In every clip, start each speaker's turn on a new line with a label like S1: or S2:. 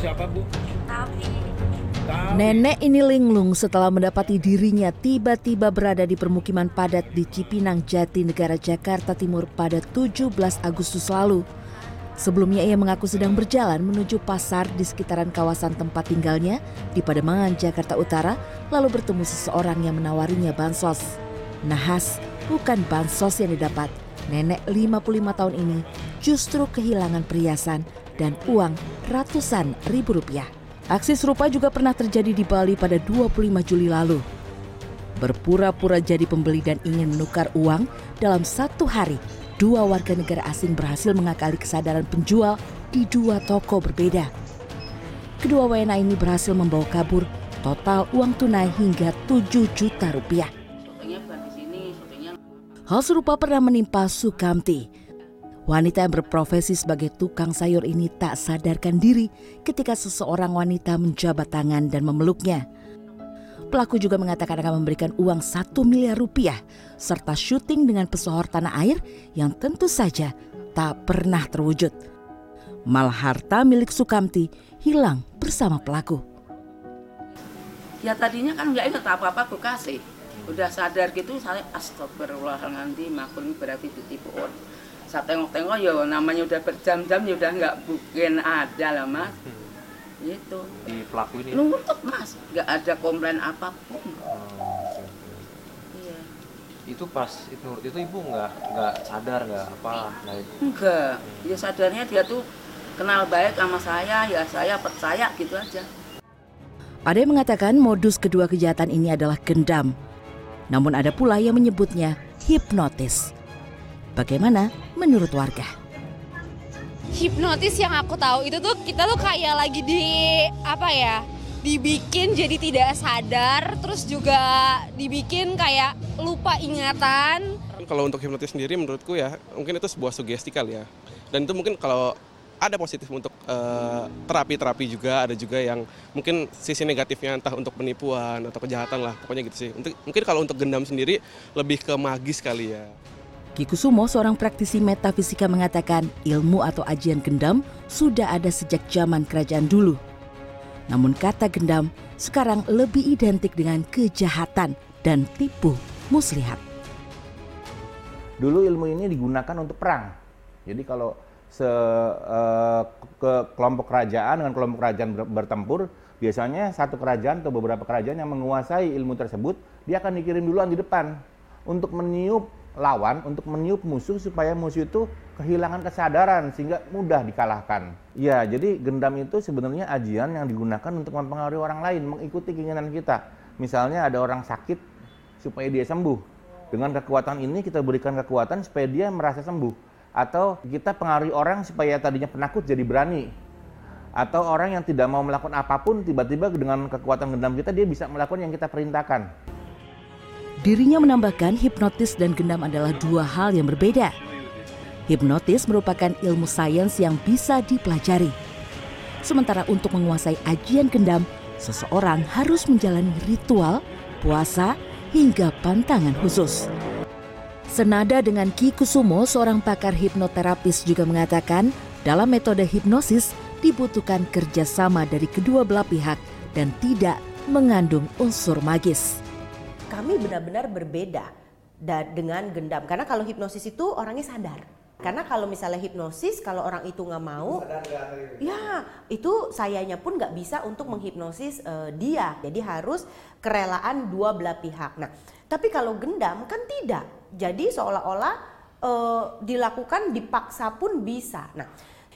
S1: siapa Bu?
S2: Tapi.
S3: Nenek ini linglung setelah mendapati dirinya tiba-tiba berada di permukiman padat di Cipinang Jati Negara Jakarta Timur pada 17 Agustus lalu. Sebelumnya ia mengaku sedang berjalan menuju pasar di sekitaran kawasan tempat tinggalnya di Pademangan, Jakarta Utara, lalu bertemu seseorang yang menawarinya bansos. Nahas, bukan bansos yang didapat. Nenek 55 tahun ini justru kehilangan perhiasan dan uang ratusan ribu rupiah. Aksi serupa juga pernah terjadi di Bali pada 25 Juli lalu. Berpura-pura jadi pembeli dan ingin menukar uang, dalam satu hari, dua warga negara asing berhasil mengakali kesadaran penjual di dua toko berbeda. Kedua WNA ini berhasil membawa kabur total uang tunai hingga 7 juta rupiah. Hal serupa pernah menimpa Sukamti. Wanita yang berprofesi sebagai tukang sayur ini tak sadarkan diri ketika seseorang wanita menjabat tangan dan memeluknya. Pelaku juga mengatakan akan memberikan uang satu miliar rupiah serta syuting dengan pesohor tanah air yang tentu saja tak pernah terwujud. Malah harta milik Sukamti hilang bersama pelaku.
S4: ya tadinya kan nggak inget apa-apa aku kasih. Udah sadar gitu saya astagfirullahaladzim aku ini berarti ditipu orang. Saya tengok-tengok ya namanya udah berjam-jam ya udah nggak mungkin ada lah mas. Gitu.
S5: di pelaku ini
S4: Nuntut mas, nggak ada komplain apa pun. Iya.
S5: itu pas itu menurut itu ibu nggak nggak sadar nggak apa nah itu
S4: Enggak, ya sadarnya dia tuh kenal baik sama saya, ya saya percaya gitu aja.
S3: Ada yang mengatakan modus kedua kejahatan ini adalah gendam. Namun ada pula yang menyebutnya hipnotis. Bagaimana menurut warga?
S6: hipnotis yang aku tahu itu tuh kita tuh kayak lagi di apa ya dibikin jadi tidak sadar terus juga dibikin kayak lupa ingatan
S7: Kalau untuk hipnotis sendiri menurutku ya mungkin itu sebuah sugesti kali ya. Dan itu mungkin kalau ada positif untuk eh, terapi-terapi juga, ada juga yang mungkin sisi negatifnya entah untuk penipuan atau kejahatan lah, pokoknya gitu sih. Untuk, mungkin kalau untuk gendam sendiri lebih ke magis kali ya.
S3: Kikusumo, seorang praktisi metafisika mengatakan ilmu atau ajian gendam sudah ada sejak zaman kerajaan dulu. Namun kata gendam sekarang lebih identik dengan kejahatan dan tipu muslihat.
S8: Dulu ilmu ini digunakan untuk perang. Jadi kalau se, eh, ke kelompok kerajaan dengan kelompok kerajaan ber- bertempur, biasanya satu kerajaan atau beberapa kerajaan yang menguasai ilmu tersebut, dia akan dikirim duluan di depan untuk meniup lawan, untuk meniup musuh supaya musuh itu kehilangan kesadaran sehingga mudah dikalahkan. Ya, jadi gendam itu sebenarnya ajian yang digunakan untuk mempengaruhi orang lain, mengikuti keinginan kita. Misalnya ada orang sakit supaya dia sembuh. Dengan kekuatan ini kita berikan kekuatan supaya dia merasa sembuh. Atau kita pengaruhi orang supaya tadinya penakut jadi berani. Atau orang yang tidak mau melakukan apa pun tiba-tiba dengan kekuatan gendam kita dia bisa melakukan yang kita perintahkan.
S3: Dirinya menambahkan hipnotis dan gendam adalah dua hal yang berbeda. Hipnotis merupakan ilmu sains yang bisa dipelajari. Sementara untuk menguasai ajian gendam, seseorang harus menjalani ritual, puasa, hingga pantangan khusus. Senada dengan Ki Kusumo, seorang pakar hipnoterapis juga mengatakan dalam metode hipnosis dibutuhkan kerjasama dari kedua belah pihak dan tidak mengandung unsur magis.
S2: Kami benar-benar berbeda da- dengan gendam karena kalau hipnosis itu orangnya sadar. Karena kalau misalnya hipnosis, kalau orang itu nggak mau, ya itu sayanya pun nggak bisa untuk menghipnosis eh, dia. Jadi harus kerelaan dua belah pihak. Nah, tapi kalau gendam kan tidak. Jadi seolah-olah eh, dilakukan dipaksa pun bisa. Nah,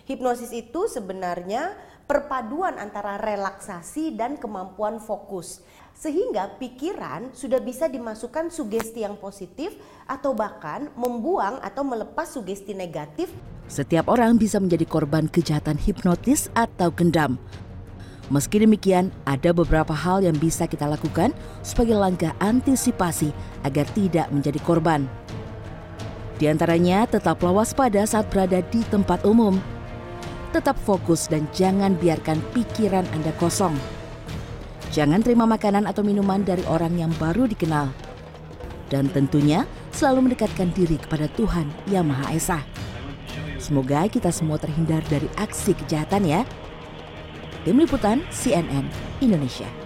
S2: hipnosis itu sebenarnya perpaduan antara relaksasi dan kemampuan fokus. Sehingga pikiran sudah bisa dimasukkan sugesti yang positif atau bahkan membuang atau melepas sugesti negatif
S3: Setiap orang bisa menjadi korban kejahatan hipnotis atau gendam. Meski demikian, ada beberapa hal yang bisa kita lakukan sebagai langkah antisipasi agar tidak menjadi korban. Di antaranya, tetaplah waspada saat berada di tempat umum. Tetap fokus dan jangan biarkan pikiran Anda kosong. Jangan terima makanan atau minuman dari orang yang baru dikenal. Dan tentunya selalu mendekatkan diri kepada Tuhan Yang Maha Esa. Semoga kita semua terhindar dari aksi kejahatan ya. Tim Liputan CNN Indonesia.